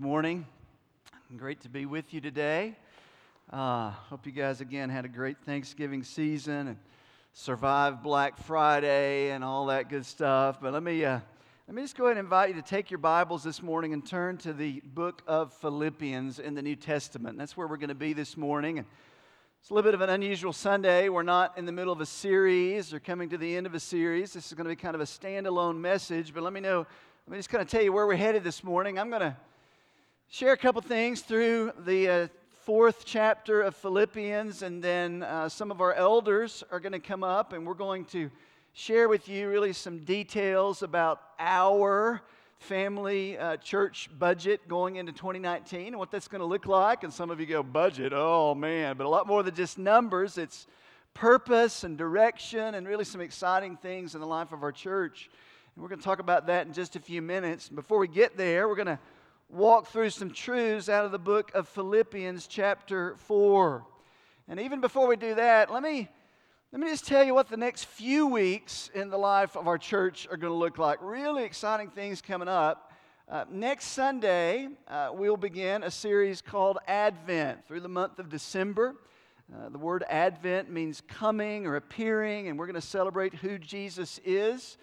morning. Great to be with you today. Uh, hope you guys again had a great Thanksgiving season and survived Black Friday and all that good stuff. But let me uh, let me just go ahead and invite you to take your Bibles this morning and turn to the book of Philippians in the New Testament. That's where we're going to be this morning. And it's a little bit of an unusual Sunday. We're not in the middle of a series or coming to the end of a series. This is going to be kind of a standalone message. But let me know. Let me just kind of tell you where we're headed this morning. I'm going to share a couple things through the uh, fourth chapter of Philippians, and then uh, some of our elders are going to come up and we're going to share with you really some details about our family uh, church budget going into 2019 and what that's going to look like. And some of you go, budget, oh man, but a lot more than just numbers. It's purpose and direction and really some exciting things in the life of our church. And we're going to talk about that in just a few minutes. Before we get there, we're going to walk through some truths out of the book of Philippians, chapter 4. And even before we do that, let me, let me just tell you what the next few weeks in the life of our church are going to look like. Really exciting things coming up. Uh, next Sunday, uh, we'll begin a series called Advent through the month of December. Uh, the word Advent means coming or appearing, and we're going to celebrate who Jesus is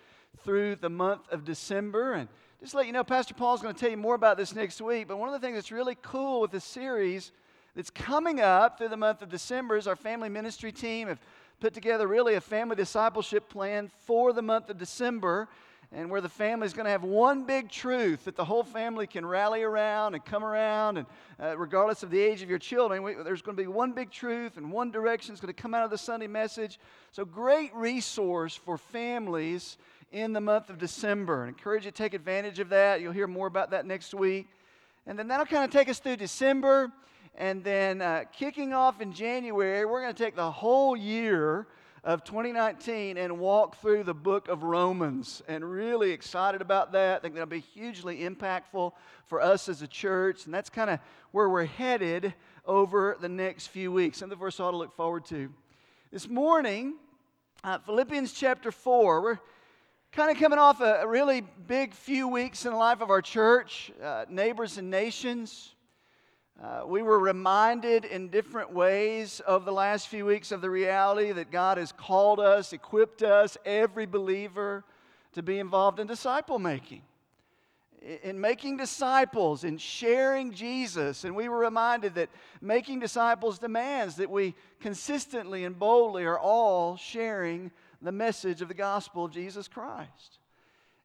through the month of December. And just let you know, Pastor Paul's going to tell you more about this next week. But one of the things that's really cool with this series that's coming up through the month of December is our family ministry team have put together really a family discipleship plan for the month of December and where the family is going to have one big truth that the whole family can rally around and come around, and uh, regardless of the age of your children, we, there's going to be one big truth and one direction is going to come out of the Sunday message. So, great resource for families in the month of December. I encourage you to take advantage of that. You'll hear more about that next week. And then that'll kind of take us through December. And then uh, kicking off in January, we're going to take the whole year of 2019 and walk through the book of Romans. And really excited about that. I think that'll be hugely impactful for us as a church. And that's kind of where we're headed over the next few weeks. Something for us all to look forward to. This morning, uh, Philippians chapter 4, we're kind of coming off a, really big few weeks in the life of our church, uh, neighbors and nations. Uh, we were reminded in different ways of the last few weeks of the reality that God has called us, equipped us, every believer, to be involved in disciple making, in making disciples, in sharing Jesus. And we were reminded that making disciples demands that we consistently and boldly are all sharing the message of the gospel of Jesus Christ.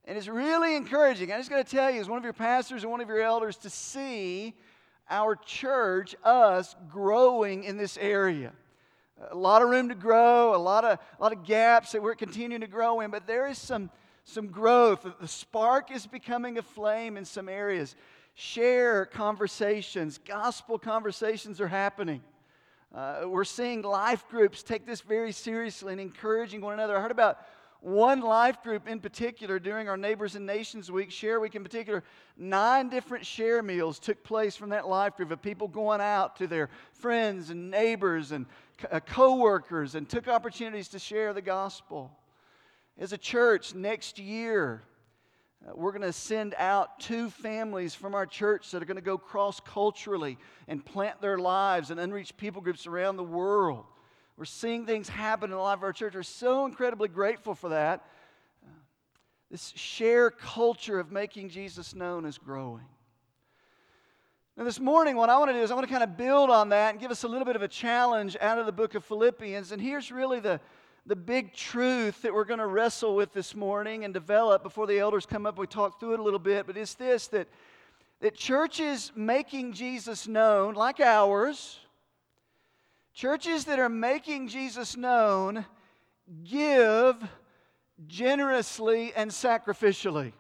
And it's really encouraging. I just got to tell you, as one of your pastors and one of your elders, to see our church, us, growing in this area. A lot of room to grow, a lot of, a lot of gaps that we're continuing to grow in, but there is some, some growth. The spark is becoming a flame in some areas. Share conversations, gospel conversations are happening. Uh, we're seeing life groups take this very seriously and encouraging one another. I heard about one life group in particular during our Neighbors and Nations Week, Share Week in particular. Nine different share meals took place from that life group of people going out to their friends and neighbors and co workers and took opportunities to share the gospel. As a church, next year, uh, we're going to send out two families from our church that are going to go cross culturally and plant their lives in unreached people groups around the world. We're seeing things happen in the life of our church. We're so incredibly grateful for that. Uh, this share culture of making Jesus known is growing. Now, this morning, what I want to do is I want to kind of build on that and give us a little bit of a challenge out of the book of Philippians. And here's really the, the big truth that we're going to wrestle with this morning and develop before the elders come up. We talk through it a little bit, but it's this that, that churches making Jesus known, like ours, churches that are making Jesus known, give generously and sacrificially.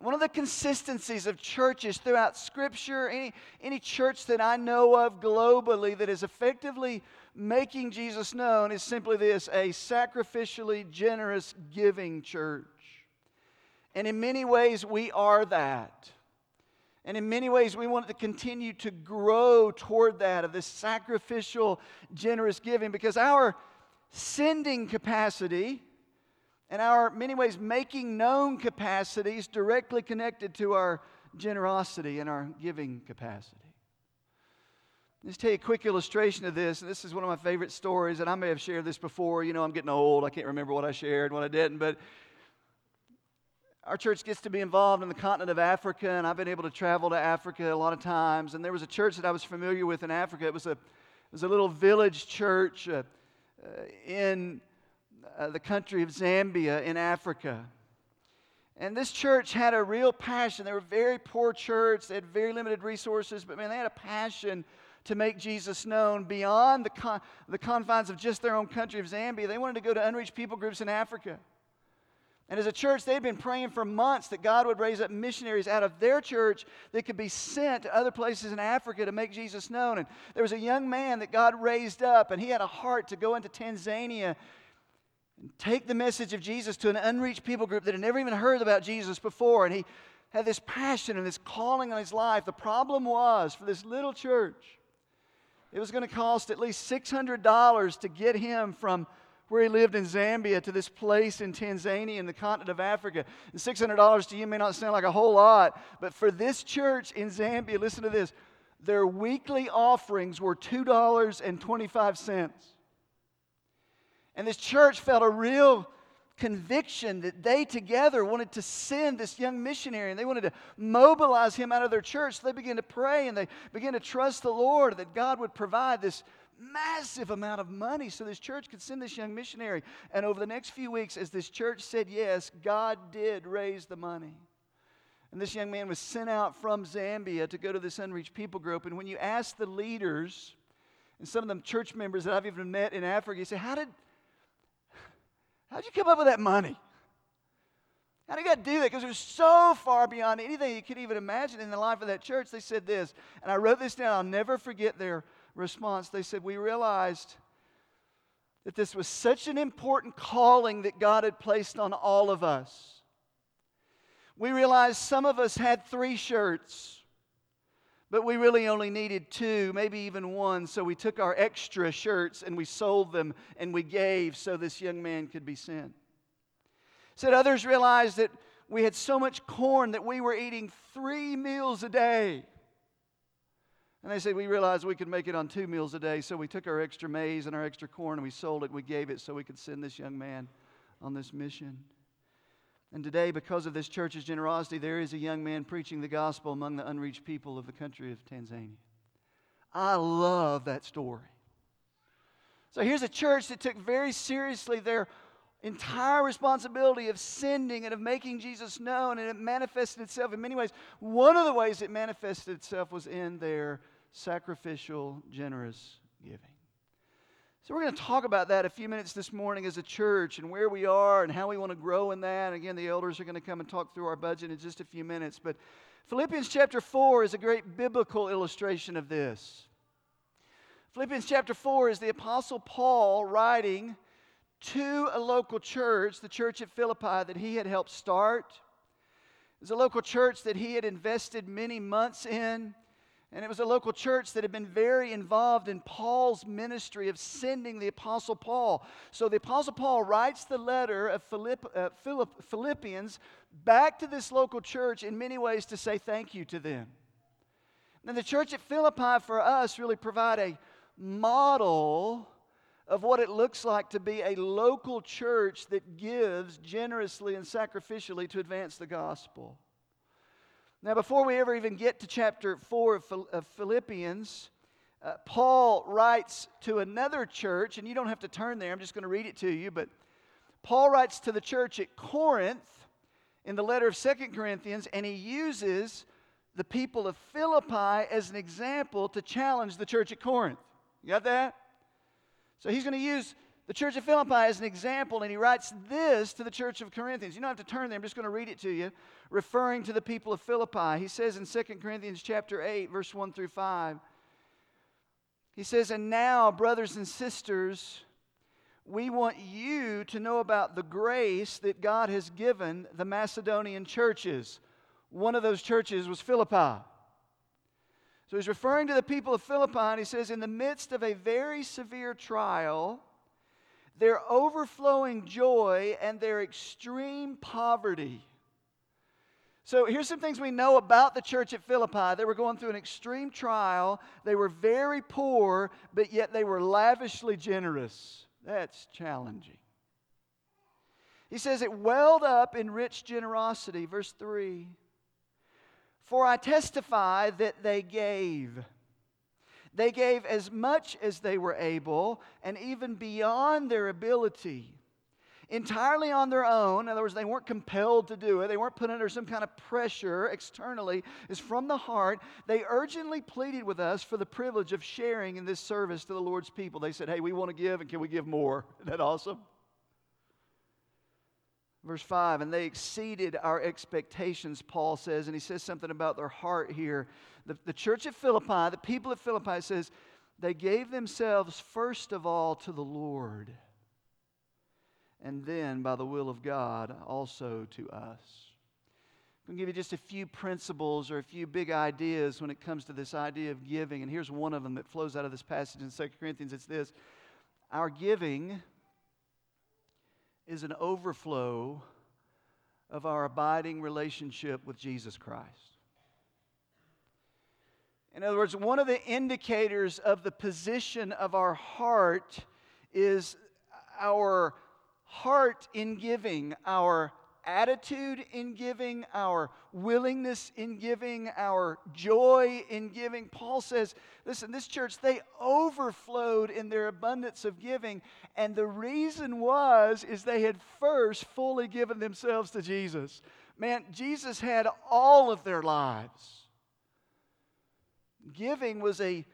One of the consistencies of churches throughout Scripture, any, any church that I know of globally that is effectively making Jesus known is simply this a sacrificially generous giving church. And in many ways, we are that. And in many ways, we want to continue to grow toward that of this sacrificial, generous giving because our sending capacity and our, many ways, making known capacity is directly connected to our generosity and our giving capacity. Let's tell you a quick illustration of this. And this is one of my favorite stories, and I may have shared this before. You know, I'm getting old. I can't remember what I shared, what I didn't. But our church gets to be involved in the continent of Africa, and I've been able to travel to Africa a lot of times. And there was a church that I was familiar with in Africa. It was a, it was a little village church uh, uh, in uh, the country of Zambia in Africa. And this church had a real passion. They were a very poor church, they had very limited resources, but man, they had a passion to make Jesus known beyond the, con- the confines of just their own country of Zambia. They wanted to go to unreached people groups in Africa. And as a church, they'd been praying for months that God would raise up missionaries out of their church that could be sent to other places in Africa to make Jesus known. And there was a young man that God raised up, and he had a heart to go into Tanzania and take the message of Jesus to an unreached people group that had never even heard about Jesus before. And he had this passion and this calling on his life. The problem was for this little church, it was going to cost at least $600 to get him from where he lived in Zambia to this place in Tanzania in the continent of Africa. And $600 to you may not sound like a whole lot, but for this church in Zambia, listen to this their weekly offerings were $2.25. And this church felt a real conviction that they together wanted to send this young missionary and they wanted to mobilize him out of their church. So they began to pray and they began to trust the Lord that God would provide this massive amount of money so this church could send this young missionary. And over the next few weeks, as this church said yes, God did raise the money. And this young man was sent out from Zambia to go to this unreached people group. And when you ask the leaders, and some of them church members that I've even met in Africa, you say, How did How'd you come up with that money? How did God do that? Because it was so far beyond anything you could even imagine in the life of that church. They said this, and I wrote this down. I'll never forget their response. They said, We realized that this was such an important calling that God had placed on all of us. We realized some of us had three shirts. But we really only needed two, maybe even one. So we took our extra shirts and we sold them and we gave so this young man could be sent. Said others realized that we had so much corn that we were eating three meals a day. And they said, We realized we could make it on two meals a day. So we took our extra maize and our extra corn and we sold it. We gave it so we could send this young man on this mission. And today, because of this church's generosity, there is a young man preaching the gospel among the unreached people of the country of Tanzania. I love that story. So here's a church that took very seriously their entire responsibility of sending and of making Jesus known, and it manifested itself in many ways. One of the ways it manifested itself was in their sacrificial, generous giving. So, we're going to talk about that a few minutes this morning as a church and where we are and how we want to grow in that. Again, the elders are going to come and talk through our budget in just a few minutes. But Philippians chapter 4 is a great biblical illustration of this. Philippians chapter 4 is the Apostle Paul writing to a local church, the church at Philippi that he had helped start. It was a local church that he had invested many months in. And it was a local church that had been very involved in Paul's ministry of sending the Apostle Paul. So the Apostle Paul writes the letter of Philipp, uh, Philipp, Philippians back to this local church in many ways to say thank you to them. And the church at Philippi for us really provide a model of what it looks like to be a local church that gives generously and sacrificially to advance the gospel. Now, before we ever even get to chapter 4 of Philippians, uh, Paul writes to another church, and you don't have to turn there, I'm just going to read it to you. But Paul writes to the church at Corinth in the letter of Second Corinthians, and he uses the people of Philippi as an example to challenge the church at Corinth. You got that? So he's going to use the church of Philippi as an example, and he writes this to the church of Corinthians. You don't have to turn there, I'm just going to read it to you, referring to the people of Philippi. He says in 2 Corinthians chapter 8, verse 1 through 5, he says, And now, brothers and sisters, we want you to know about the grace that God has given the Macedonian churches. One of those churches was Philippi. So he's referring to the people of Philippi, and he says, In the midst of a very severe trial, their overflowing joy and their extreme poverty. So here's some things we know about the church at Philippi. They were going through an extreme trial. They were very poor, but yet they were lavishly generous. That's challenging. He says it welled up in rich generosity. Verse 3 For I testify that they gave. They gave as much as they were able and even beyond their ability entirely on their own. In other words, they weren't compelled to do it, they weren't put under some kind of pressure externally. It's from the heart. They urgently pleaded with us for the privilege of sharing in this service to the Lord's people. They said, Hey, we want to give, and can we give more? Isn't that awesome? Verse 5, and they exceeded our expectations, Paul says, and he says something about their heart here. The, the church at Philippi, the people at Philippi, says, they gave themselves first of all to the Lord and then, by the will of God, also to us. I'm going to give you just a few principles or a few big ideas when it comes to this idea of giving. And here's one of them that flows out of this passage in 2 Corinthians it's this Our giving is an overflow of our abiding relationship with Jesus Christ. In other words, one of the indicators of the position of our heart is our heart in giving, our attitude in giving, our willingness in giving, our joy in giving. Paul says, listen, this church, they overflowed in their abundance of giving. And the reason was, is they had first fully given themselves to Jesus. Man, Jesus had all of their lives. Giving was a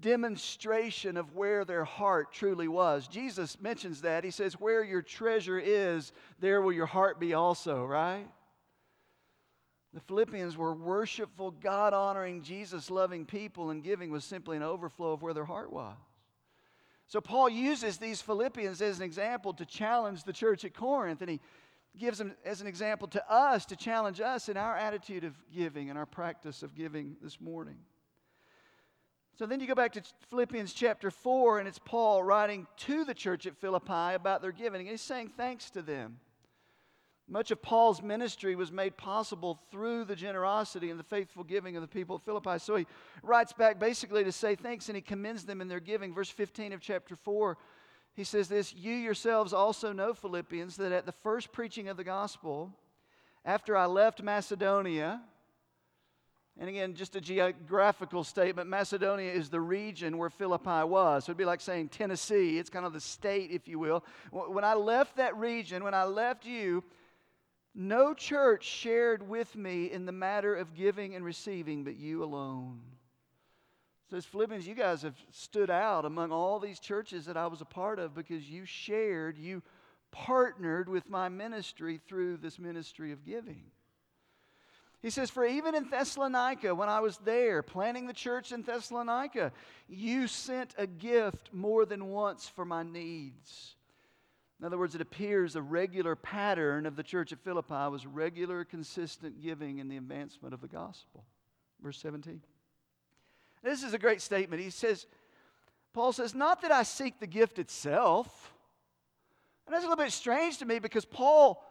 demonstration of where their heart truly was. Jesus mentions that. He says, Where your treasure is, there will your heart be also, right? The Philippians were worshipful, God honoring, Jesus loving people, and giving was simply an overflow of where their heart was. So Paul uses these Philippians as an example to challenge the church at Corinth, and he gives them as an example to us to challenge us in our attitude of giving and our practice of giving this morning. So then you go back to Philippians chapter 4, and it's Paul writing to the church at Philippi about their giving. And he's saying thanks to them. Much of Paul's ministry was made possible through the generosity and the faithful giving of the people of Philippi. So he writes back basically to say thanks and he commends them in their giving. Verse 15 of chapter 4, he says this You yourselves also know, Philippians, that at the first preaching of the gospel, after I left Macedonia, and again, just a geographical statement Macedonia is the region where Philippi was. So it'd be like saying Tennessee. It's kind of the state, if you will. When I left that region, when I left you, no church shared with me in the matter of giving and receiving but you alone. So, as Philippians, you guys have stood out among all these churches that I was a part of because you shared, you partnered with my ministry through this ministry of giving. He says, For even in Thessalonica, when I was there planning the church in Thessalonica, you sent a gift more than once for my needs. In other words, it appears a regular pattern of the church at Philippi was regular, consistent giving in the advancement of the gospel. Verse 17. This is a great statement. He says, Paul says, Not that I seek the gift itself. And that's a little bit strange to me because Paul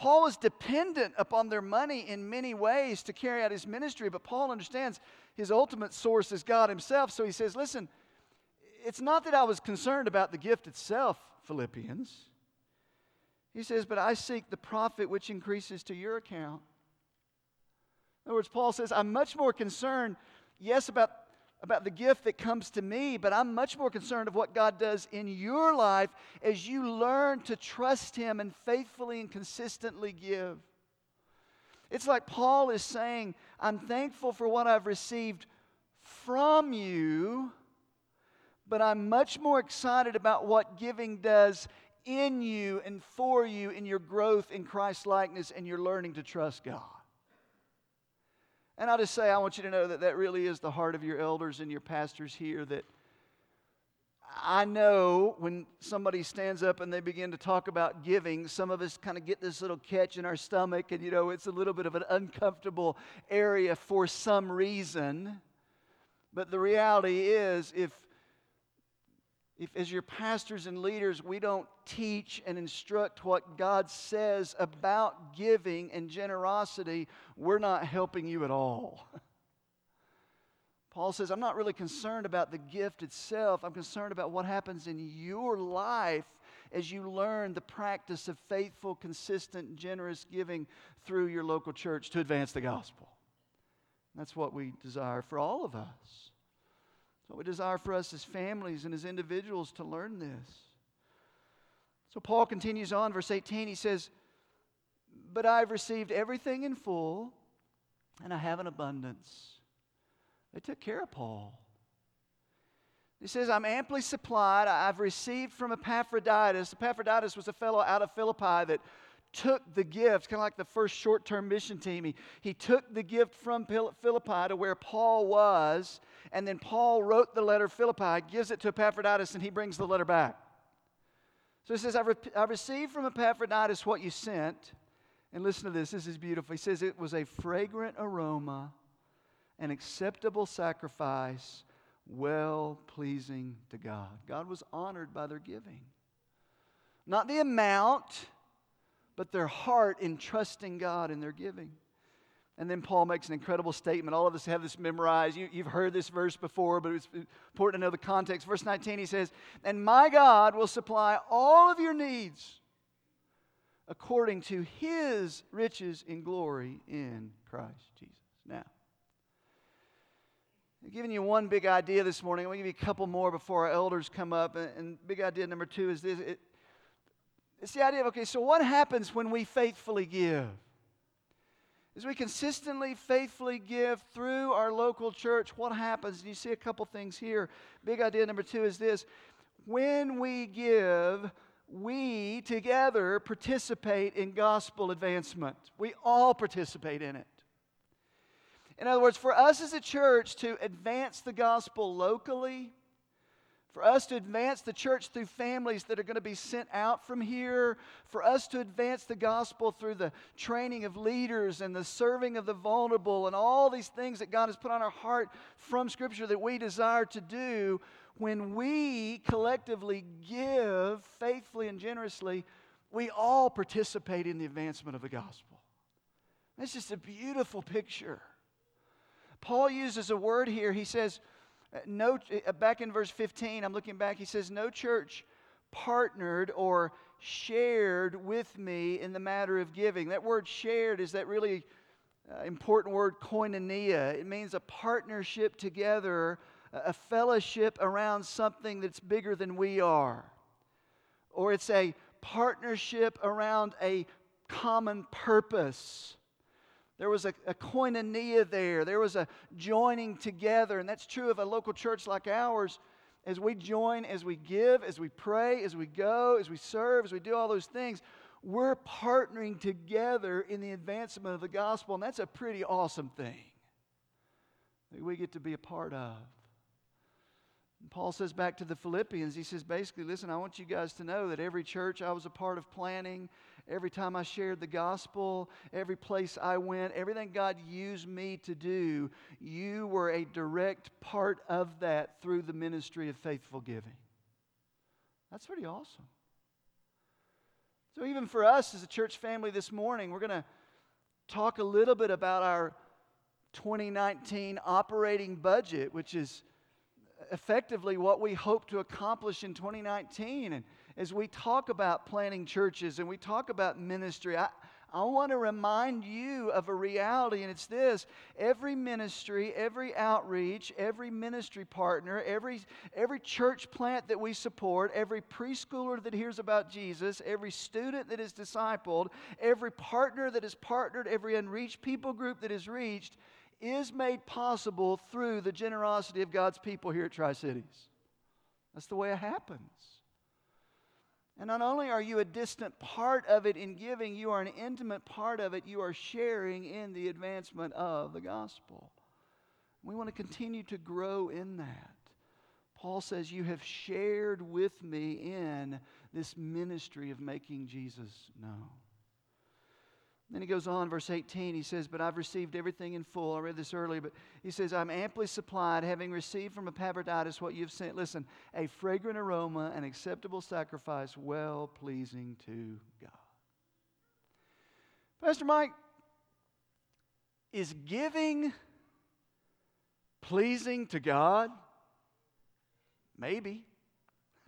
Paul was dependent upon their money in many ways to carry out his ministry, but Paul understands his ultimate source is God himself. So he says, Listen, it's not that I was concerned about the gift itself, Philippians. He says, But I seek the profit which increases to your account. In other words, Paul says, I'm much more concerned, yes, about about the gift that comes to me, but I'm much more concerned of what God does in your life as you learn to trust Him and faithfully and consistently give. It's like Paul is saying, I'm thankful for what I've received from you, but I'm much more excited about what giving does in you and for you in your growth in Christ likeness and your learning to trust God. And I'll just say, I want you to know that that really is the heart of your elders and your pastors here. That I know when somebody stands up and they begin to talk about giving, some of us kind of get this little catch in our stomach, and you know, it's a little bit of an uncomfortable area for some reason. But the reality is, if if, as your pastors and leaders, we don't teach and instruct what God says about giving and generosity, we're not helping you at all. Paul says, I'm not really concerned about the gift itself. I'm concerned about what happens in your life as you learn the practice of faithful, consistent, generous giving through your local church to advance the gospel. That's what we desire for all of us. So we desire for us as families and as individuals to learn this. So Paul continues on, verse 18. He says, But I've received everything in full, and I have an abundance. They took care of Paul. He says, I'm amply supplied. I've received from Epaphroditus. Epaphroditus was a fellow out of Philippi that took the gift, kind of like the first short term mission team. He, he took the gift from Philippi to where Paul was, and then Paul wrote the letter Philippi, gives it to Epaphroditus, and he brings the letter back. So he says, I've, re- I've received from Epaphroditus what you sent. And listen to this, this is beautiful. He says, It was a fragrant aroma, an acceptable sacrifice, well pleasing to God. God was honored by their giving. Not the amount, but their heart in trusting God in their giving. And then Paul makes an incredible statement. All of us have this memorized. You, have heard this verse before, but it's important to know the context. Verse 19, he says, And my God will supply all of your needs according to his riches in glory in Christ Jesus. Now, I've given you one big idea this morning. I'm going to give you a couple more before our elders come up. And, big idea number two is this it, it's the idea of okay, so what happens when we faithfully give? As we consistently, faithfully give through our local church, what happens? And you see a couple things here. Big idea number two is this when we give, we together participate in gospel advancement. We all participate in it. In other words, for us as a church to advance the gospel locally, for us to advance the church through families that are going to be sent out from here, for us to advance the gospel through the training of leaders and the serving of the vulnerable and all these things that God has put on our heart from Scripture that we desire to do, when we collectively give faithfully and generously, we all participate in the advancement of the gospel. That's just a beautiful picture. Paul uses a word here. He says, no, uh, back in verse 15, I'm looking back, he says, No church partnered or shared with me in the matter of giving. That word shared is that really uh, important word, koinonia. It means a partnership together, a fellowship around something that's bigger than we are. Or it's a partnership around a common purpose. There was a, a koinonia there. There was a joining together. And that's true of a local church like ours. As we join, as we give, as we pray, as we go, as we serve, as we do all those things, we're partnering together in the advancement of the gospel. And that's a pretty awesome thing that we get to be a part of. Paul says back to the Philippians, he says basically, listen, I want you guys to know that every church I was a part of planning, every time I shared the gospel, every place I went, everything God used me to do, you were a direct part of that through the ministry of faithful giving. That's pretty awesome. So, even for us as a church family this morning, we're going to talk a little bit about our 2019 operating budget, which is effectively what we hope to accomplish in 2019. And as we talk about planting churches and we talk about ministry, I, I want to remind you of a reality, and it's this every ministry, every outreach, every ministry partner, every, every church plant that we support, every preschooler that hears about Jesus, every student that is discipled, every partner that is partnered, every unreached people group that is reached is made possible through the generosity of God's people here at Tri Cities. That's the way it happens. And not only are you a distant part of it in giving, you are an intimate part of it. You are sharing in the advancement of the gospel. We want to continue to grow in that. Paul says, You have shared with me in this ministry of making Jesus known. Then he goes on, verse 18, he says, But I've received everything in full. I read this earlier, but he says, I'm amply supplied, having received from Epaphroditus what you've sent. Listen, a fragrant aroma, an acceptable sacrifice, well pleasing to God. Pastor Mike, is giving pleasing to God? Maybe.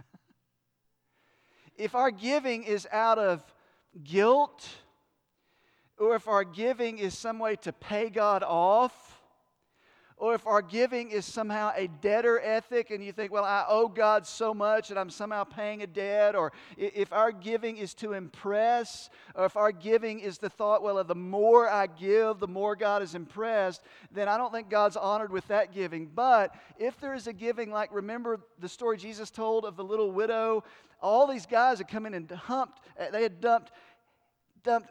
if our giving is out of guilt, or if our giving is some way to pay God off, or if our giving is somehow a debtor ethic and you think, well, I owe God so much and I'm somehow paying a debt, or if our giving is to impress, or if our giving is the thought, well, the more I give, the more God is impressed, then I don't think God's honored with that giving. But if there is a giving, like remember the story Jesus told of the little widow, all these guys had come in and humped, eh, they had dumped, dumped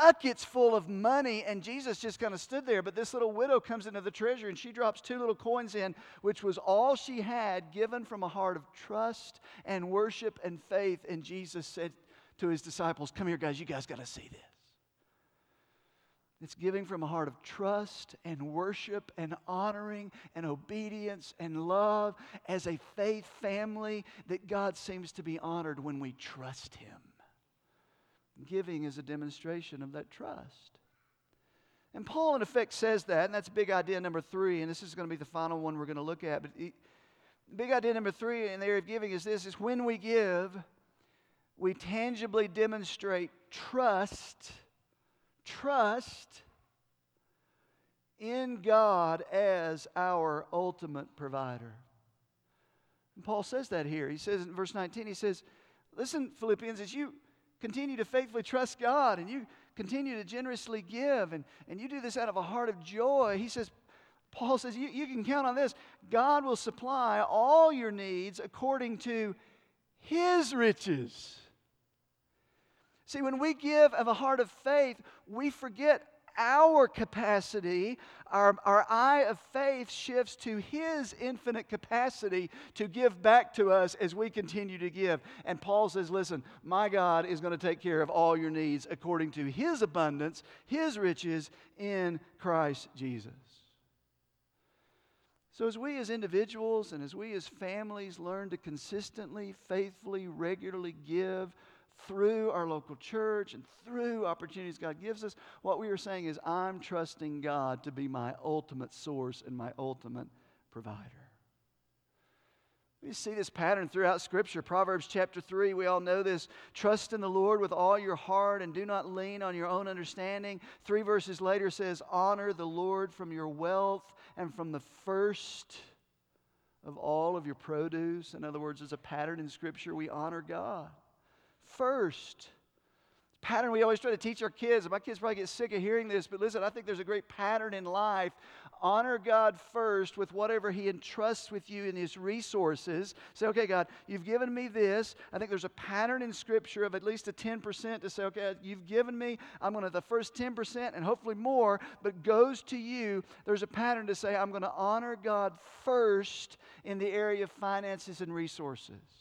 buckets full of money, and Jesus just kind of stood there. But this little widow comes into the treasury and she drops two little coins in, which was all she had given from a heart of trust and worship and faith. And Jesus said to his disciples, Come here, guys, you guys got to see this. It's giving from a heart of trust and worship and honoring and obedience and love as a faith family that God seems to be honored when we trust Him. Giving is a demonstration of that trust. And Paul, in effect, says that, and that's big idea number three, and this is going to be the final one we're going to look at. But he, big idea number three in the area of giving is this: is when we give, we tangibly demonstrate trust, trust in God as our ultimate provider. And Paul says that here. He says in verse 19, he says, Listen, Philippians, as you continue to faithfully trust God and you continue to generously give and, and you do this out of a heart of joy, he says, Paul says, you, you can count on this. God will supply all your needs according to his riches. See, when we give of a heart of faith, we forget our capacity, our, our eye of faith shifts to His infinite capacity to give back to us as we continue to give. And Paul says, Listen, my God is going to take care of all your needs according to His abundance, His riches in Christ Jesus. So, as we as individuals and as we as families learn to consistently, faithfully, regularly give, through our local church and through opportunities God gives us, what we are saying is, I'm trusting God to be my ultimate source and my ultimate provider. We see this pattern throughout Scripture. Proverbs chapter 3, we all know this. Trust in the Lord with all your heart and do not lean on your own understanding. Three verses later says, Honor the Lord from your wealth and from the first of all of your produce. In other words, as a pattern in Scripture, we honor God first. Pattern we always try to teach our kids. My kids probably get sick of hearing this, but listen, I think there's a great pattern in life. Honor God first with whatever He entrusts with you in His resources. Say, okay, God, you've given me this. I think there's a pattern in Scripture of at least a 10% to say, okay, you've given me, I'm going to, the first 10% and hopefully more, but goes to you. There's a pattern to say, I'm going to honor God first in the area of finances and resources.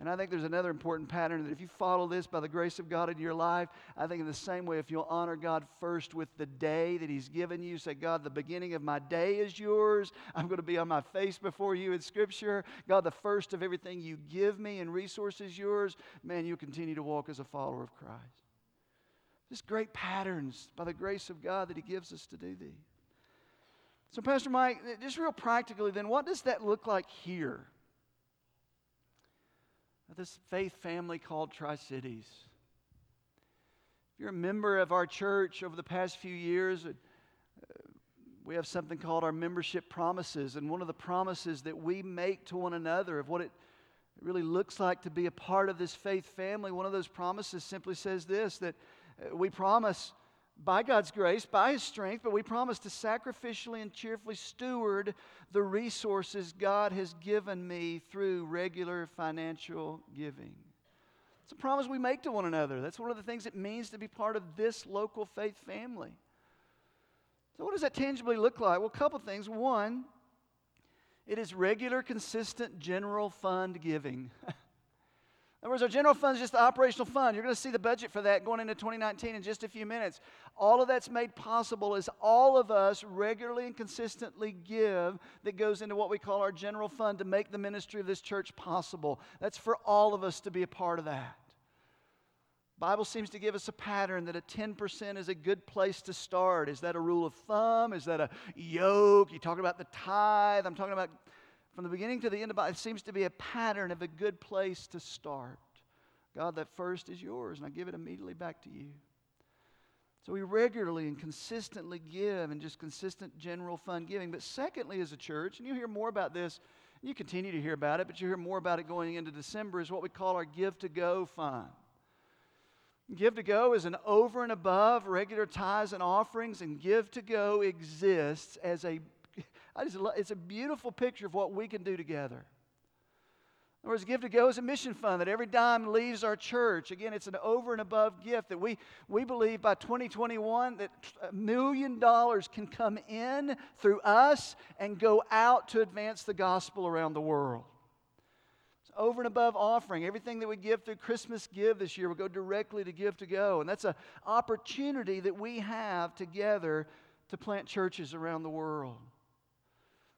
And I think there's another important pattern that if you follow this by the grace of God in your life, I think in the same way, if you'll honor God first with the day that He's given you, say, God, the beginning of my day is yours. I'm going to be on my face before you in Scripture. God, the first of everything you give me and resources yours, man, you'll continue to walk as a follower of Christ. Just great patterns by the grace of God that He gives us to do these. So, Pastor Mike, just real practically, then, what does that look like here? This faith family called Tri Cities. If you're a member of our church over the past few years, uh, we have something called our membership promises. And one of the promises that we make to one another of what it really looks like to be a part of this faith family, one of those promises simply says this that uh, we promise by God's grace, by His strength, but we promise to sacrificially and cheerfully steward the resources God has given me through regular financial giving. It's a promise we make to one another. That's one of the things it means to be part of this local faith family. So, what does that tangibly look like? Well, a couple things. One, it is regular, consistent, general fund giving. Other words, our general fund is just the operational fund. You're going to see the budget for that going into 2019 in just a few minutes. All of that's made possible as all of us regularly and consistently give that goes into what we call our general fund to make the ministry of this church possible. That's for all of us to be a part of that. Bible seems to give us a pattern that a 10% is a good place to start. Is that a rule of thumb? Is that a yoke? You talking about the tithe? I'm talking about from the beginning to the end of it seems to be a pattern of a good place to start. God, that first is yours, and I give it immediately back to you. So we regularly and consistently give and just consistent general fund giving. But secondly, as a church, and you'll hear more about this, you continue to hear about it, but you hear more about it going into December, is what we call our Give to Go fund. Give to Go is an over and above regular tithes and offerings, and Give to Go exists as a I just love, it's a beautiful picture of what we can do together. In other words, Give to Go is a mission fund that every dime leaves our church. Again, it's an over and above gift that we, we believe by 2021 that a million dollars can come in through us and go out to advance the gospel around the world. It's over and above offering. Everything that we give through Christmas Give this year will go directly to Give to Go. And that's an opportunity that we have together to plant churches around the world.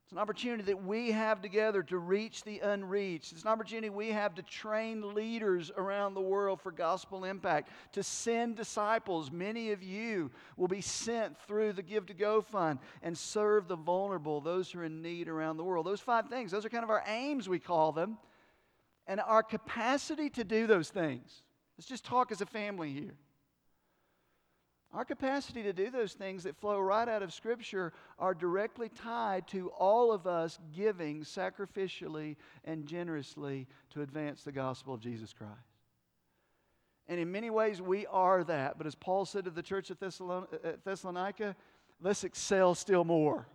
It's an opportunity that we have together to reach the unreached. It's an opportunity we have to train leaders around the world for gospel impact, to send disciples. Many of you will be sent through the Give to Go Fund and serve the vulnerable, those who are in need around the world. Those five things, those are kind of our aims, we call them. And our capacity to do those things. Let's just talk as a family here. Our capacity to do those things that flow right out of Scripture are directly tied to all of us giving sacrificially and generously to advance the gospel of Jesus Christ. And in many ways, we are that. But as Paul said to the church at uh, uh, Thessalonica, let's excel still more.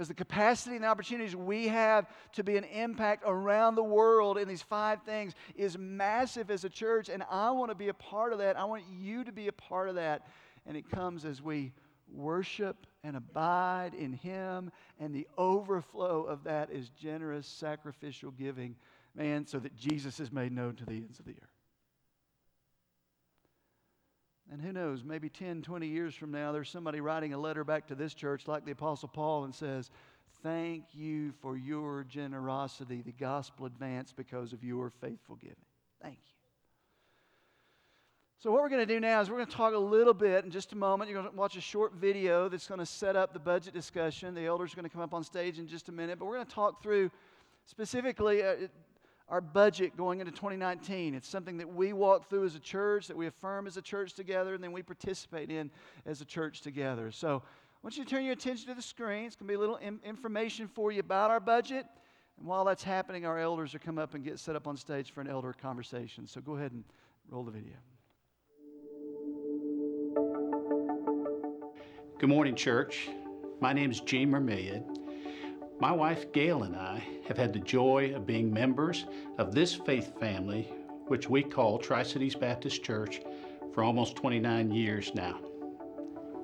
Because the capacity and the opportunities we have to be an impact around the world in these five things is massive as a church, and I want to be a part of that. I want you to be a part of that. And it comes as we worship and abide in Him, and the overflow of that is generous, sacrificial giving, man, so that Jesus is made known to the ends of the earth. And who knows, maybe 10, 20 years from now, there's somebody writing a letter back to this church like the Apostle Paul and says, Thank you for your generosity. The gospel advanced because of your faithful giving. Thank you. So, what we're going to do now is we're going to talk a little bit in just a moment. You're going to watch a short video that's going to set up the budget discussion. The elders are going to come up on stage in just a minute, but we're going to talk through specifically. Uh, our budget going into 2019. It's something that we walk through as a church, that we affirm as a church together, and then we participate in as a church together. So I want you to turn your attention to the screen. It's going to be a little in- information for you about our budget. And while that's happening, our elders are come up and get set up on stage for an elder conversation. So go ahead and roll the video. Good morning, church. My name is Gene Mermilliod. My wife Gail and I have had the joy of being members of this faith family, which we call Tri Cities Baptist Church, for almost 29 years now.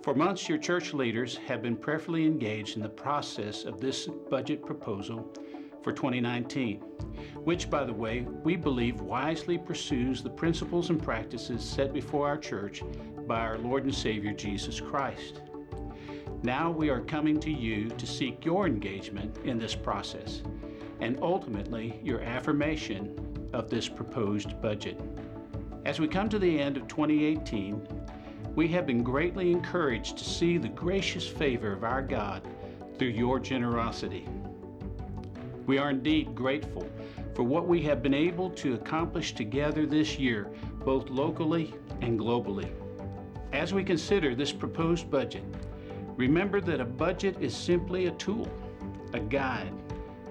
For months, your church leaders have been prayerfully engaged in the process of this budget proposal for 2019, which, by the way, we believe wisely pursues the principles and practices set before our church by our Lord and Savior Jesus Christ. Now we are coming to you to seek your engagement in this process and ultimately your affirmation of this proposed budget. As we come to the end of 2018, we have been greatly encouraged to see the gracious favor of our God through your generosity. We are indeed grateful for what we have been able to accomplish together this year, both locally and globally. As we consider this proposed budget, Remember that a budget is simply a tool, a guide,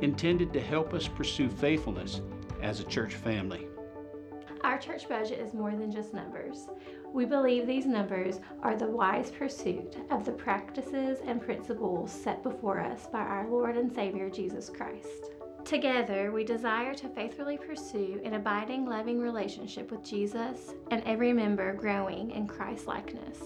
intended to help us pursue faithfulness as a church family. Our church budget is more than just numbers. We believe these numbers are the wise pursuit of the practices and principles set before us by our Lord and Savior Jesus Christ. Together, we desire to faithfully pursue an abiding, loving relationship with Jesus and every member growing in Christ likeness.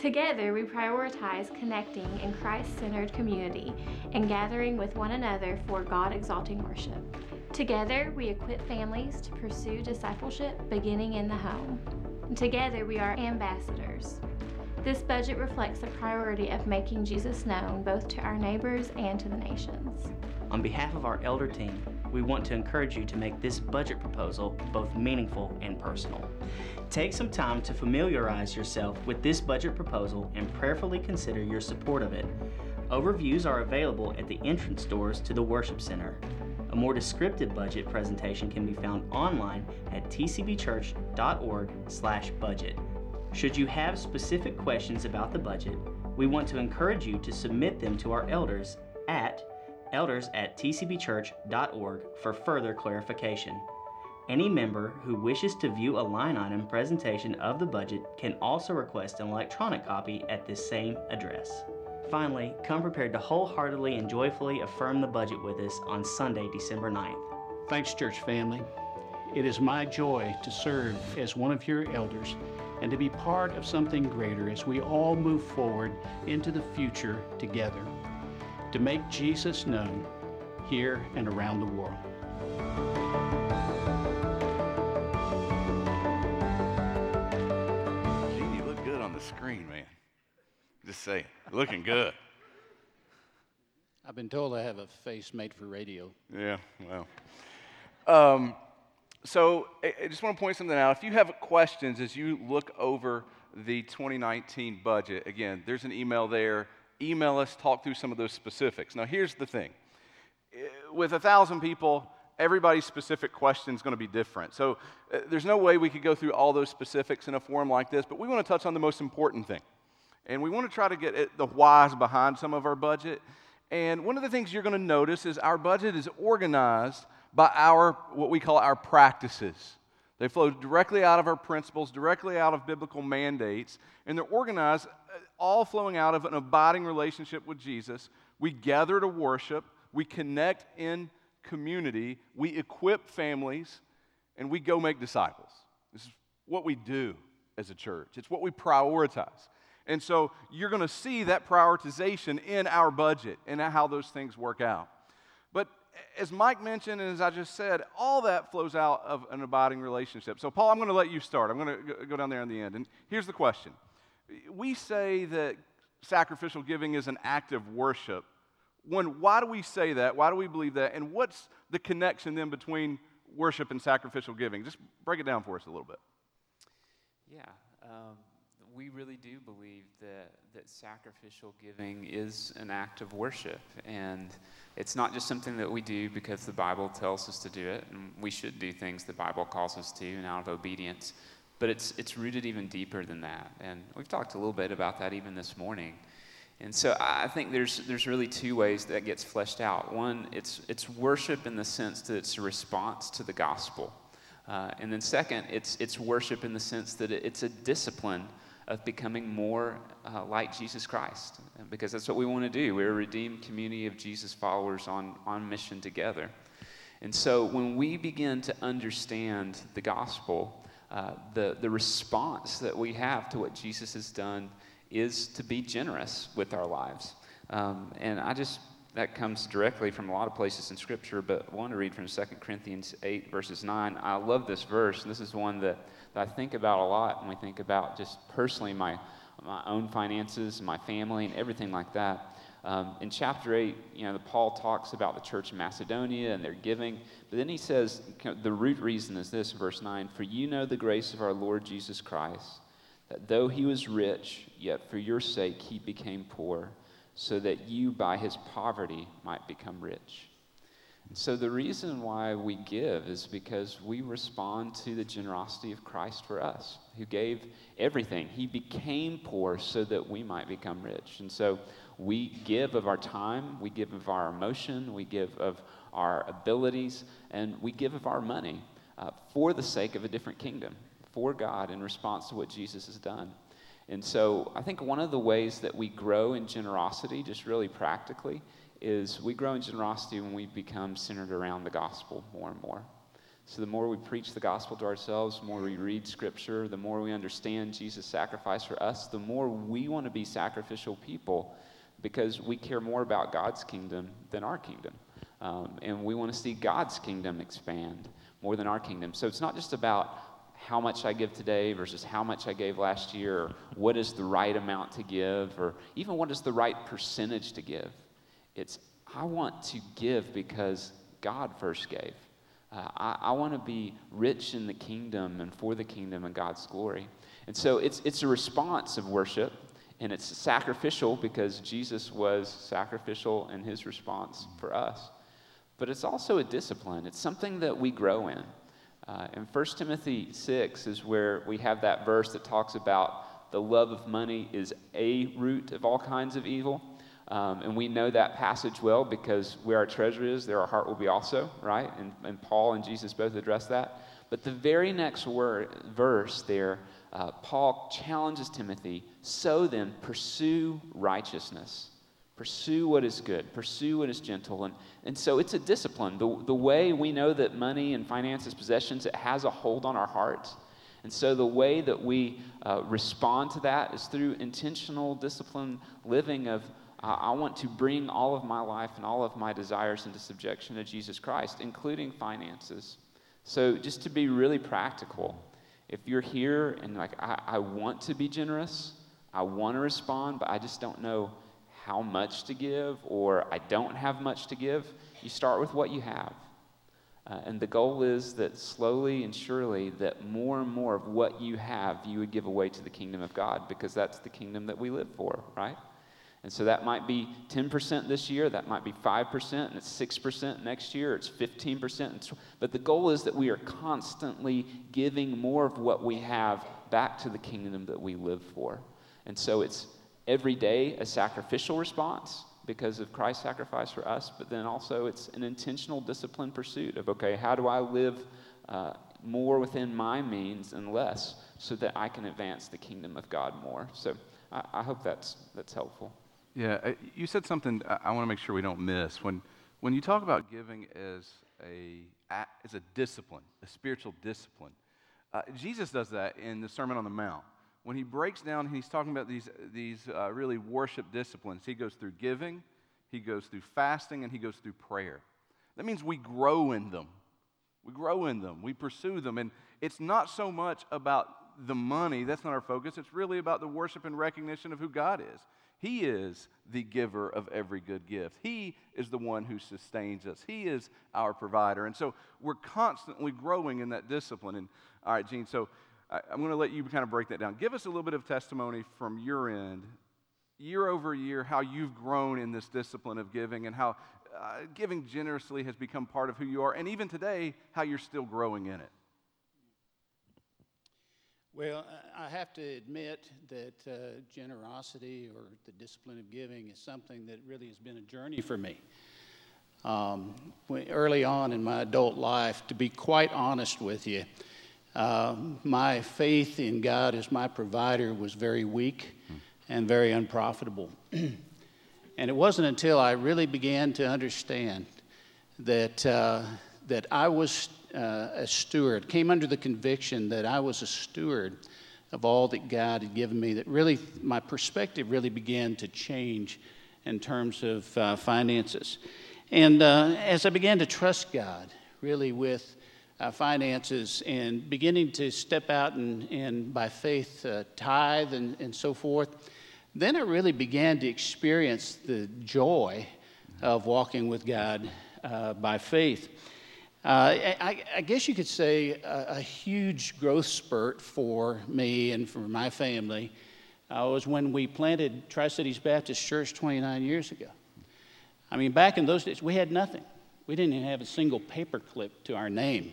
Together, we prioritize connecting in Christ centered community and gathering with one another for God exalting worship. Together, we equip families to pursue discipleship beginning in the home. Together, we are ambassadors. This budget reflects the priority of making Jesus known both to our neighbors and to the nations. On behalf of our elder team, we want to encourage you to make this budget proposal both meaningful and personal. Take some time to familiarize yourself with this budget proposal and prayerfully consider your support of it. Overviews are available at the entrance doors to the Worship Center. A more descriptive budget presentation can be found online at tcbchurch.org/budget. Should you have specific questions about the budget, we want to encourage you to submit them to our elders at elders at tcbchurch.org for further clarification. Any member who wishes to view a line item presentation of the budget can also request an electronic copy at this same address. Finally, come prepared to wholeheartedly and joyfully affirm the budget with us on Sunday, December 9th. Thanks, church family. It is my joy to serve as one of your elders and to be part of something greater as we all move forward into the future together to make Jesus known here and around the world. Gene, you look good on the screen, man. Just saying, looking good. I've been told I have a face made for radio. Yeah, well. Um, so I, I just want to point something out. If you have questions as you look over the 2019 budget, again, there's an email there. Email us, talk through some of those specifics. Now, here's the thing Eh, with a thousand people, everybody's specific question is going to be different. So uh, there's no way we could go through all those specifics in a forum like this, but we want to touch on the most important thing. And we want to try to get at the whys behind some of our budget. And one of the things you're going to notice is our budget is organized by our, what we call our practices. They flow directly out of our principles, directly out of biblical mandates, and they're organized all flowing out of an abiding relationship with Jesus. We gather to worship, we connect in community, we equip families, and we go make disciples. This is what we do as a church, it's what we prioritize. And so you're going to see that prioritization in our budget and how those things work out. But as Mike mentioned, and as I just said, all that flows out of an abiding relationship. So, Paul, I'm going to let you start. I'm going to go down there in the end. And here's the question We say that sacrificial giving is an act of worship. One, why do we say that? Why do we believe that? And what's the connection then between worship and sacrificial giving? Just break it down for us a little bit. Yeah, um, we really do believe that, that sacrificial giving is an act of worship. And it's not just something that we do because the Bible tells us to do it, and we should do things the Bible calls us to and out of obedience. But it's, it's rooted even deeper than that. And we've talked a little bit about that even this morning. And so I think there's, there's really two ways that gets fleshed out. One, it's, it's worship in the sense that it's a response to the gospel. Uh, and then, second, it's, it's worship in the sense that it's a discipline of becoming more uh, like Jesus Christ, because that's what we want to do. We're a redeemed community of Jesus followers on, on mission together. And so, when we begin to understand the gospel, uh, the, the response that we have to what Jesus has done is to be generous with our lives. Um, and I just that comes directly from a lot of places in Scripture, but I want to read from 2 Corinthians 8, verses 9. I love this verse. This is one that, that I think about a lot when we think about just personally my, my own finances, my family, and everything like that. Um, in chapter 8, you know, Paul talks about the church in Macedonia and their giving, but then he says the root reason is this, verse 9 For you know the grace of our Lord Jesus Christ, that though he was rich, yet for your sake he became poor so that you by his poverty might become rich. So the reason why we give is because we respond to the generosity of Christ for us, who gave everything. He became poor so that we might become rich. And so we give of our time, we give of our emotion, we give of our abilities, and we give of our money uh, for the sake of a different kingdom, for God in response to what Jesus has done. And so I think one of the ways that we grow in generosity, just really practically, is we grow in generosity when we become centered around the gospel more and more. So the more we preach the gospel to ourselves, the more we read scripture, the more we understand Jesus' sacrifice for us, the more we want to be sacrificial people because we care more about God's kingdom than our kingdom. Um, and we want to see God's kingdom expand more than our kingdom. So it's not just about how much I give today versus how much I gave last year, or what is the right amount to give, or even what is the right percentage to give. It's, I want to give because God first gave. Uh, I, I want to be rich in the kingdom and for the kingdom and God's glory. And so it's, it's a response of worship, and it's sacrificial because Jesus was sacrificial in his response for us. But it's also a discipline, it's something that we grow in. Uh, and 1 Timothy 6 is where we have that verse that talks about the love of money is a root of all kinds of evil. Um, and we know that passage well because where our treasure is, there our heart will be also, right? And, and Paul and Jesus both address that. But the very next word, verse there, uh, Paul challenges Timothy so then, pursue righteousness. Pursue what is good. Pursue what is gentle. And, and so it's a discipline. The, the way we know that money and finances, possessions, it has a hold on our hearts. And so the way that we uh, respond to that is through intentional, disciplined living of, uh, I want to bring all of my life and all of my desires into subjection to Jesus Christ, including finances. So just to be really practical, if you're here and like, I, I want to be generous, I want to respond, but I just don't know how much to give or I don't have much to give, you start with what you have. Uh, and the goal is that slowly and surely that more and more of what you have you would give away to the kingdom of God because that's the kingdom that we live for, right? And so that might be 10% this year, that might be 5%, and it's 6% next year, it's 15%. But the goal is that we are constantly giving more of what we have back to the kingdom that we live for. And so it's every day a sacrificial response because of Christ's sacrifice for us, but then also it's an intentional disciplined pursuit of, okay, how do I live uh, more within my means and less so that I can advance the kingdom of God more? So I, I hope that's, that's helpful. Yeah, uh, you said something I, want to make sure we don't miss. When, when you talk about giving as a, as a discipline, a spiritual discipline, uh, Jesus does that in the Sermon on the Mount when he breaks down, he's talking about these, these uh, really worship disciplines. He goes through giving, he goes through fasting, and he goes through prayer. That means we grow in them. We grow in them, we pursue them. And it's not so much about the money, that's not our focus. It's really about the worship and recognition of who God is. He is the giver of every good gift. He is the one who sustains us. He is our provider. And so we're constantly growing in that discipline. And all right, Gene, so I, am going to let you kind of break that down. Give us a little bit of testimony from your end, year over year, how you've grown in this discipline of giving and how uh, giving generously has become part of who you are, and even today, how you're still growing in it. Well, I have to admit that uh, generosity or the discipline of giving is something that really has been a journey for me. Um, early on in my adult life, to be quite honest with you, uh, my faith in God as my provider was very weak and very unprofitable. and it wasn't until I really began to understand that, uh, that I was uh, a steward, came under the conviction that I was a steward of all that God had given me, that really my perspective really began to change in terms of uh, finances. And uh, as I began to trust God, really with uh, finances and beginning to step out and, and by faith uh, tithe and, and so forth, then I really began to experience the joy of walking with God uh, by faith. Uh, I, I, guess you could say a, a, huge growth spurt for me and for my family uh, was when we planted Tri Cities Baptist Church 29 years ago. I mean, back in those days, we had nothing. We didn't even have a single paperclip to our name.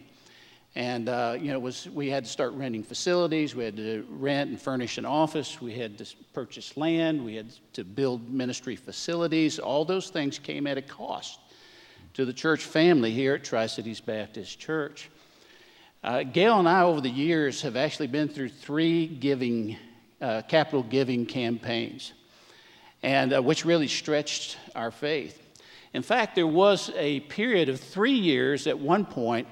And, uh, you know, was, we had to start renting facilities. We had to rent and furnish an office. We had to purchase land. We had to build ministry facilities. All those things came at a cost to the church family here at Tri Cities Baptist Church. Uh, Gail and I, over the years, have actually been through three giving, uh, capital giving campaigns, and uh, which really stretched our faith. In fact, there was a period of three years at one point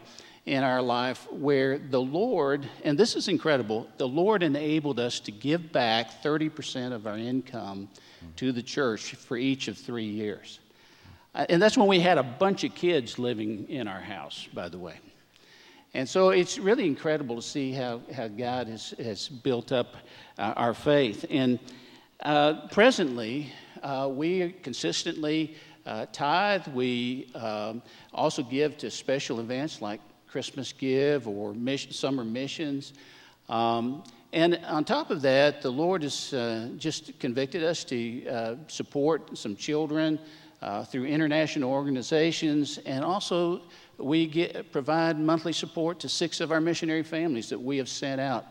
in our life where the Lord, and this is incredible, the Lord enabled us to give back 30% of our income to the church for each of three years. Uh, and that's when we had a bunch of kids living in our house, by the way. And so it's really incredible to see how, how God has, has built up uh, our faith. And uh, presently, uh, we consistently uh, tithe. We um, also give to special events like Christmas Give or mission, summer missions. Um, and on top of that, the Lord has uh, just convicted us to support some children uh, through international organizations, and also we get, provide monthly support to six of our missionary families that we have sent out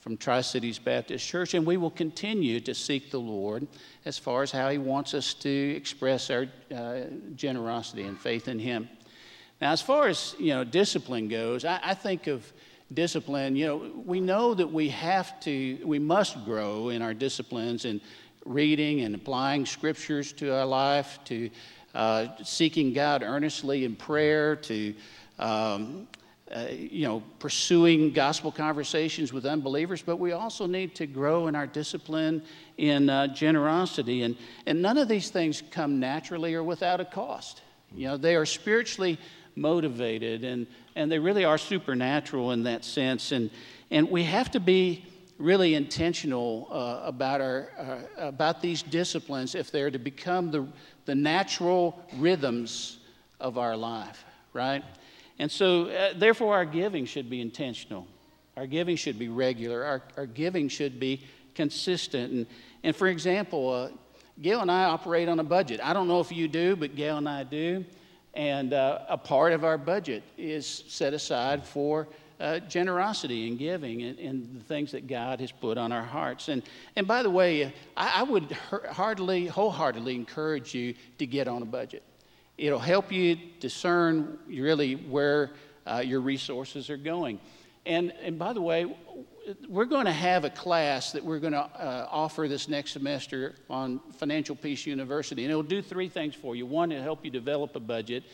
from Tri Cities Baptist Church, and we will continue to seek the Lord as far as how He wants us to express our uh, generosity and faith in Him. Now, as far as you know, discipline goes, I, I think of discipline. You know, we know that we have to, we must grow in our disciplines in reading and applying scriptures to our life, to uh, seeking God earnestly in prayer, to um, uh, you know, pursuing gospel conversations with unbelievers, but we also need to grow in our discipline in uh, generosity. And, and none of these things come naturally or without a cost. You know, they are spiritually motivated and, and they really are supernatural in that sense. And, and we have to be really intentional uh, about, our, uh, about these disciplines if they're to become the, the natural rhythms of our life, right? And so, uh, therefore, our giving should be intentional. Our giving should be regular. Our, our giving should be consistent. And, and for example, uh, Gail and I operate on a budget. I don't know if you do, but Gail and I do. And uh, a part of our budget is set aside for uh, generosity and giving and, and, the things that God has put on our hearts. And, and by the way, I, I would hardly, wholeheartedly encourage you to get on a budget. It'll help you discern really where uh, your resources are going. And, and by the way, we're going to have a class that we're going to uh, offer this next semester on Financial Peace University. And it'll do three things for you one, it'll help you develop a budget,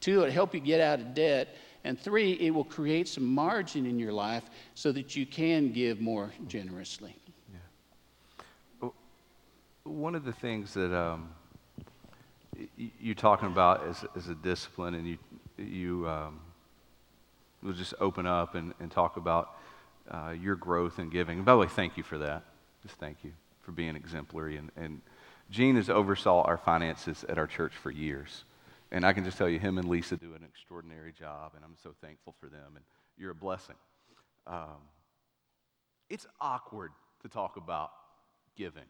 two, it'll help you get out of debt. And three, it will create some margin in your life so that you can give more generously. Yeah. One of the things that um, you're talking about as a discipline, and you, you um, will just open up and, and talk about uh, your growth and giving. And by the way, thank you for that. Just thank you for being exemplary. And, and Gene has oversaw our finances at our church for years. And I can just tell you, him and Lisa do an extraordinary job, and I'm so thankful for them. And you're a blessing. Um, it's awkward to talk about giving.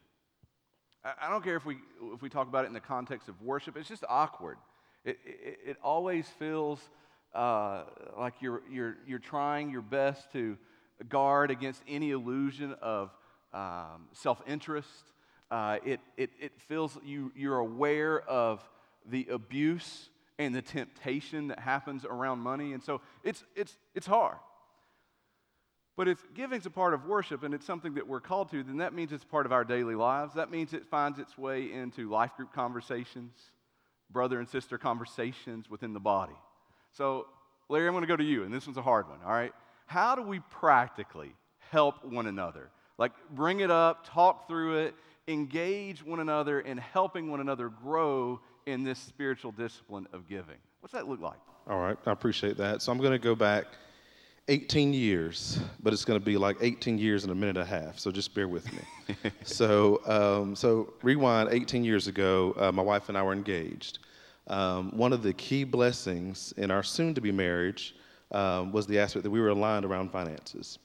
I don't care if we, if we talk about it in the context of worship, it's just awkward. It, it, it always feels uh, like you're, you're, you're trying your best to guard against any illusion of um, self interest. Uh, it, it, it feels you, you're aware of the abuse and the temptation that happens around money. And so it's, it's, it's hard. But if giving's a part of worship and it's something that we're called to, then that means it's part of our daily lives. That means it finds its way into life group conversations, brother and sister conversations within the body. So, Larry, I'm going to go to you, and this one's a hard one, all right? How do we practically help one another? Like, bring it up, talk through it, engage one another in helping one another grow in this spiritual discipline of giving. What's that look like? All right, I appreciate that. So, I'm going to go back 18 years, but it's going to be like 18 years and a minute and a half. So just bear with me. so, um, so rewind 18 years ago, uh, my wife and I were engaged. Um, one of the key blessings in our soon-to-be marriage um, was the aspect that we were aligned around finances.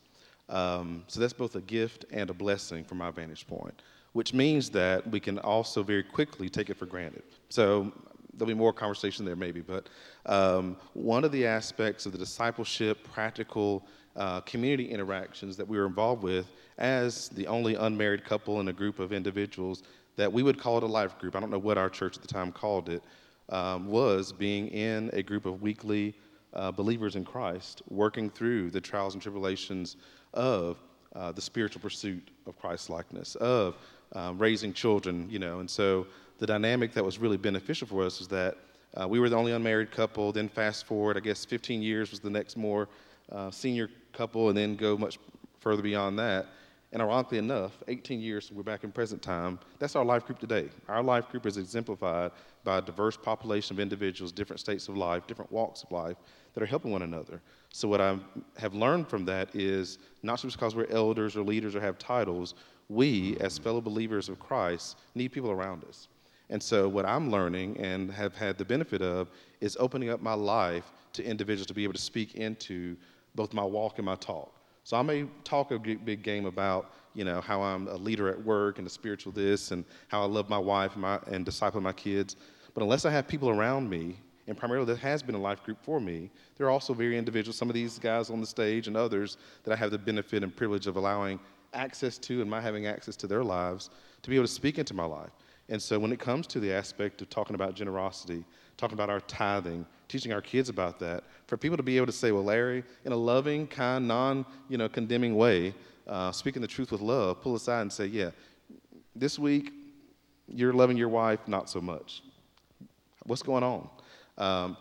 Um, so that's both a gift and a blessing from my vantage point, which means that we can also very quickly take it for granted. So there'll be more conversation there maybe, but um, one of the aspects of the discipleship, practical uh, community interactions that we were involved with as the only unmarried couple in a group of individuals that we would call it a life group, I don't know what our church at the time called it, um, was being in a group of weekly uh, believers in Christ, working through the trials and tribulations of uh, the spiritual pursuit of Christ likeness, of um, raising children, you know, and so the dynamic that was really beneficial for us is that uh, we were the only unmarried couple. Then fast forward, I guess 15 years was the next more uh, senior couple, and then go much further beyond that. And ironically enough, 18 years, we're back in present time, that's our life group today. Our life group is exemplified by a diverse population of individuals, different states of life, different walks of life that are helping one another. So, what I have learned from that is not just because we're elders or leaders or have titles, we, as fellow believers of Christ, need people around us. And so, what I'm learning and have had the benefit of is opening up my life to individuals to be able to speak into both my walk and my talk. So I may talk a big game about, you know, how I'm a leader at work and a spiritual this and how I love my wife and, my, and disciple my kids. But unless I have people around me, and primarily that has been a life group for me, there are also very individuals, some of these guys on the stage and others that I have the benefit and privilege of allowing access to and my having access to their lives to be able to speak into my life. And so when it comes to the aspect of talking about generosity, talking about our tithing, teaching our kids about that, for people to be able to say, well, Larry, in a loving, kind, non, you know, condemning way, uh, speaking the truth with love, pull aside and say, yeah, this week you're loving your wife not so much. What's going on? Um,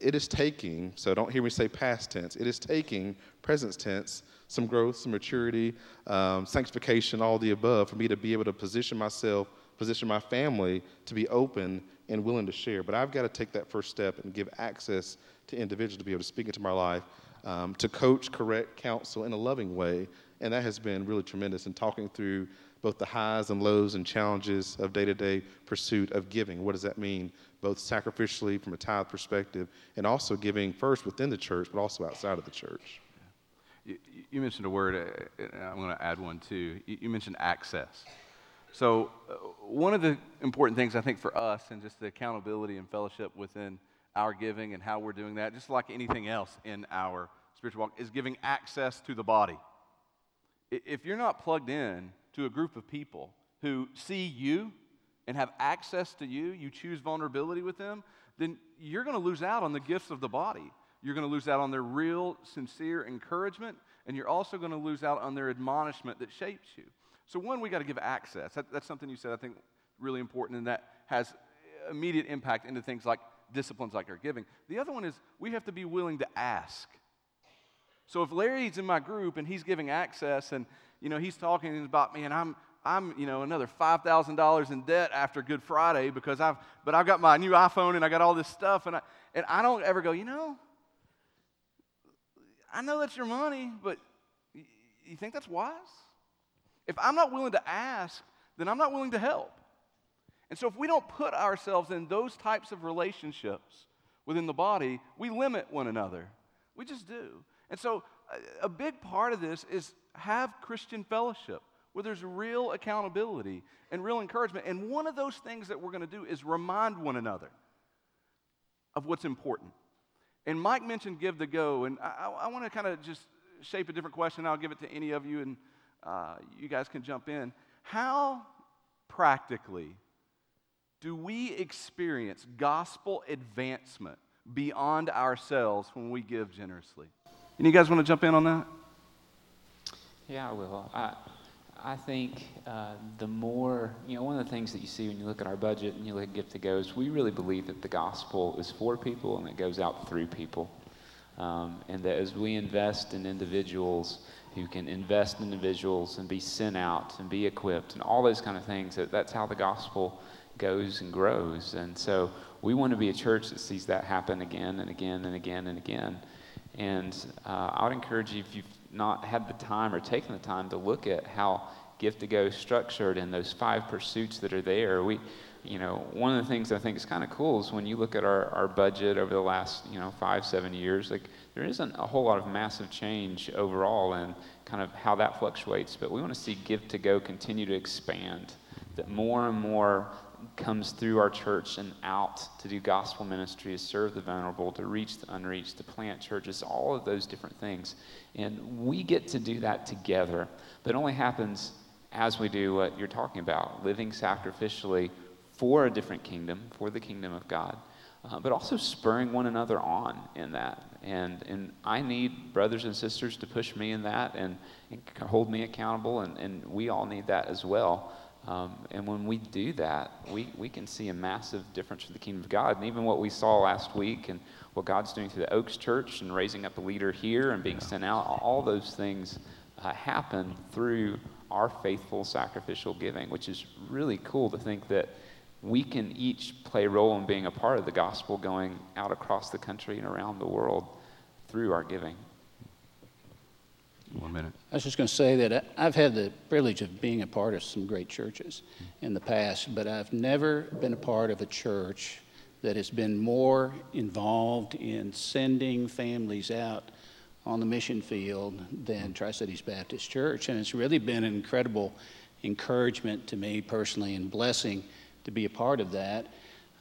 it is taking, so don't hear me say past tense, it is taking present tense, some growth, some maturity, um, sanctification, all the above, for me to be able to position myself, position my family to be open and willing to share. But I've got to take that first step and give access to individuals to be able to speak into my life, um, to coach, correct, counsel in a loving way. And that has been really tremendous in talking through both the highs and lows and challenges of day to day pursuit of giving. What does that mean, both sacrificially from a tithe perspective and also giving first within the church, but also outside of the church? You, mentioned a word, uh, I'm going to add one too. You, you mentioned access. So, uh, one of the important things I think for us and just the accountability and fellowship within our giving and how we're doing that, just like anything else in our spiritual walk, is giving access to the body. If you're not plugged in to a group of people who see you and have access to you, you choose vulnerability with them, then you're going to lose out on the gifts of the body. You're going to lose out on their real, sincere encouragement, and you're also going to lose out on their admonishment that shapes you. So, one, we got to give access. That, that's something you said, I think, really important, and that has immediate impact into things like disciplines like our giving. The other one is we have to be willing to ask. So, if Larry's in my group and he's giving access and you know he's talking about me and I'm I'm you know another five thousand dollars in debt after Good Friday because I've but I've got my new iPhone and I got all this stuff and I and I don't ever go you know I know that's your money but you think that's wise? If I'm not willing to ask, then I'm not willing to help. And so, if we don't put ourselves in those types of relationships within the body, we limit one another. We just do. And so, a big part of this is have Christian fellowship where there's real accountability and real encouragement. And one of those things that we're going to do is remind one another of what's important. And Mike mentioned Give the Go, and I, I want to kind of just shape a different question. I'll give it to any of you, and uh, you guys can jump in. How practically do we experience gospel advancement beyond ourselves when we give generously? And you guys want to jump in on that? Yeah, I will. I, I think uh, the more, you know, one of the things that you see when you look at our budget and you look at Gift to Go is we really believe that the gospel is for people and it goes out through people. Um, and that as we invest in individuals who can invest in individuals and be sent out and be equipped and all those kind of things, that that's how the gospel goes and grows. And so we want to be a church that sees that happen again and again and again and again. And uh, I would encourage you, if you've not had the time or taken the time to look at how Gift to Go structured and those five pursuits that are there, we, you know, one of the things I think is kind of cool is when you look at our, our budget over the last, you know, five, seven years, like there isn't a whole lot of massive change overall and kind of how that fluctuates, but we want to see Gift to Go continue to expand, that more and more comes through our church and out to do gospel ministry, to serve the vulnerable, to reach the unreached, to plant churches, all of those different things. And we get to do that together, but it only happens as we do what you're talking about living sacrificially for a different kingdom, for the kingdom of God, uh, but also spurring one another on in that. And, and I need brothers and sisters to push me in that and, and hold me accountable, and, and we all need that as well. Um, and when we do that, we, we can see a massive difference for the kingdom of God. And even what we saw last week and what God's doing through the Oaks Church and raising up a leader here and being sent out, all those things uh, happen through our faithful sacrificial giving, which is really cool to think that we can each play a role in being a part of the gospel going out across the country and around the world through our giving. One minute. I was just going to say that I've had the privilege of being a part of some great churches in the past, but I've never been a part of a church that has been more involved in sending families out on the mission field than Tri Cities Baptist Church. And it's really been an incredible encouragement to me personally and blessing to be a part of that.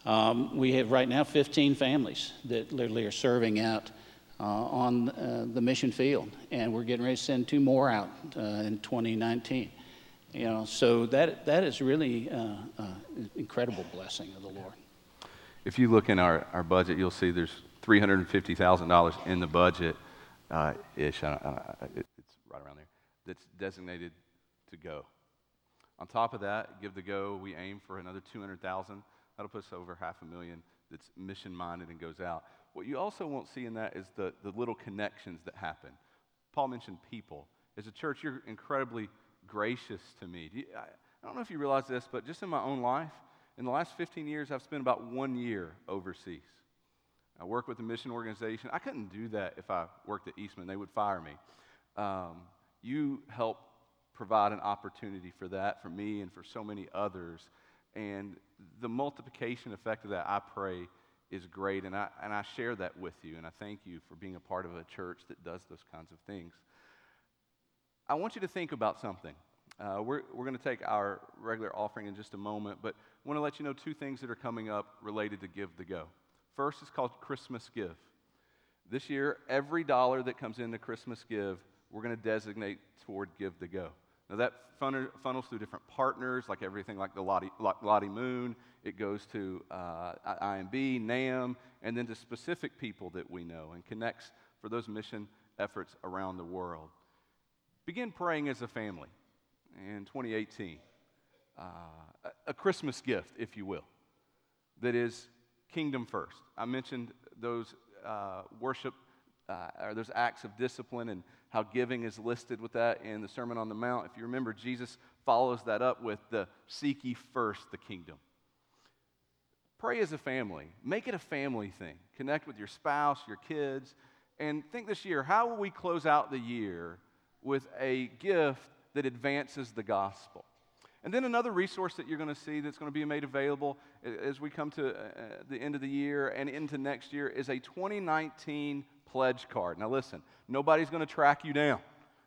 Um, we have right now 15 families that literally are serving out uh, on uh, the mission field, and we're getting ready to send two more out uh, in 2019. You know, so that that is really uh, uh, incredible blessing of the Lord. If you look in our, our budget, you'll see there's $350,000 in the budget uh, ish. It's right around there. That's designated to go. On top of that, give the go. We aim for another 200,000. That'll put us over half a million. That's mission minded and goes out. What you also won't see in that is the, the little connections that happen. Paul mentioned people. As a church, you're incredibly gracious to me. Do you, I, I don't know if you realize this, but just in my own life, in the last 15 years, I've spent about one year overseas. I work with a mission organization. I couldn't do that if I worked at Eastman, they would fire me. Um, you help provide an opportunity for that for me and for so many others. And the multiplication effect of that, I pray, is great. And I, and I share that with you. And I thank you for being a part of a church that does those kinds of things. I want you to think about something. Uh, we're we're going to take our regular offering in just a moment, but I want to let you know two things that are coming up related to Give the Go. First is called Christmas Give. This year, every dollar that comes into Christmas Give, we're going to designate toward Give the Go. Now, that funnels through different partners, like everything like the Lottie, Lottie Moon. It goes to uh, IMB, NAMB, and then to specific people that we know and connects for those mission efforts around the world. Begin praying as a family in 2018. Uh, a Christmas gift, if you will, that is kingdom first. I mentioned those uh, worship uh, or those acts of discipline and how giving is listed with that in the Sermon on the Mount. If you remember, Jesus follows that up with the seek ye first the kingdom. Pray as a family. Make it a family thing. Connect with your spouse, your kids, and think this year how will we close out the year with a gift that advances the gospel? And then another resource that you're going to see that's going to be made available as we come to uh, the end of the year and into next year is a 2019 pledge card. Now, listen, nobody's going to track you down,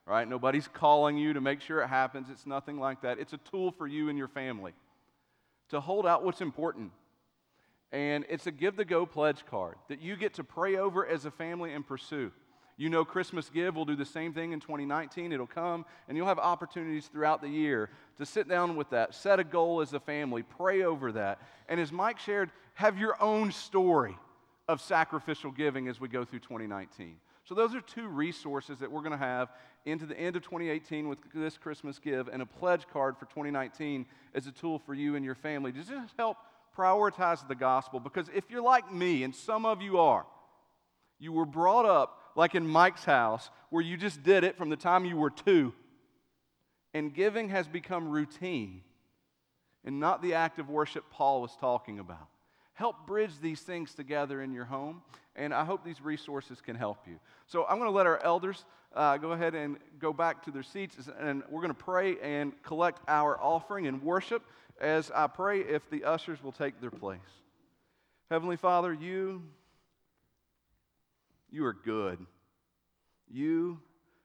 right? Nobody's calling you to make sure it happens. It's nothing like that. It's a tool for you and your family to hold out what's important. And it's a give the go pledge card that you get to pray over as a family and pursue. You know, Christmas Give will do the same thing in 2019. It'll come, and you'll have opportunities throughout the year to sit down with that, set a goal as a family, pray over that. And as Mike shared, have your own story of sacrificial giving as we go through 2019. So, those are two resources that we're going to have into the end of 2018 with this Christmas Give and a pledge card for 2019 as a tool for you and your family to just help prioritize the gospel. Because if you're like me, and some of you are, you were brought up like in Mike's house, where you just did it from the time you were two. And giving has become routine and not the act of worship Paul was talking about. Help bridge these things together in your home, and I hope these resources can help you. So I'm going to let our elders uh, go ahead and go back to their seats, and we're going to pray and collect our offering and worship as I pray if the ushers will take their place. Heavenly Father, you you are good. You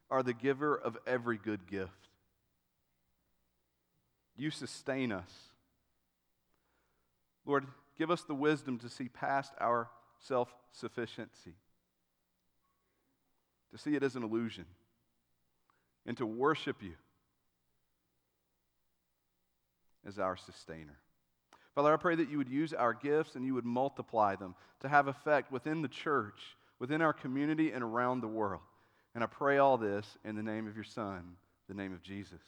are the giver of every good gift. You sustain us. Lord, give us the wisdom to see past our self sufficiency, to see it as an illusion, and to worship you as our sustainer. Father, I pray that you would use our gifts and you would multiply them to have effect within the church within our community and around the world. And I pray all this in the name of your Son, the name of Jesus.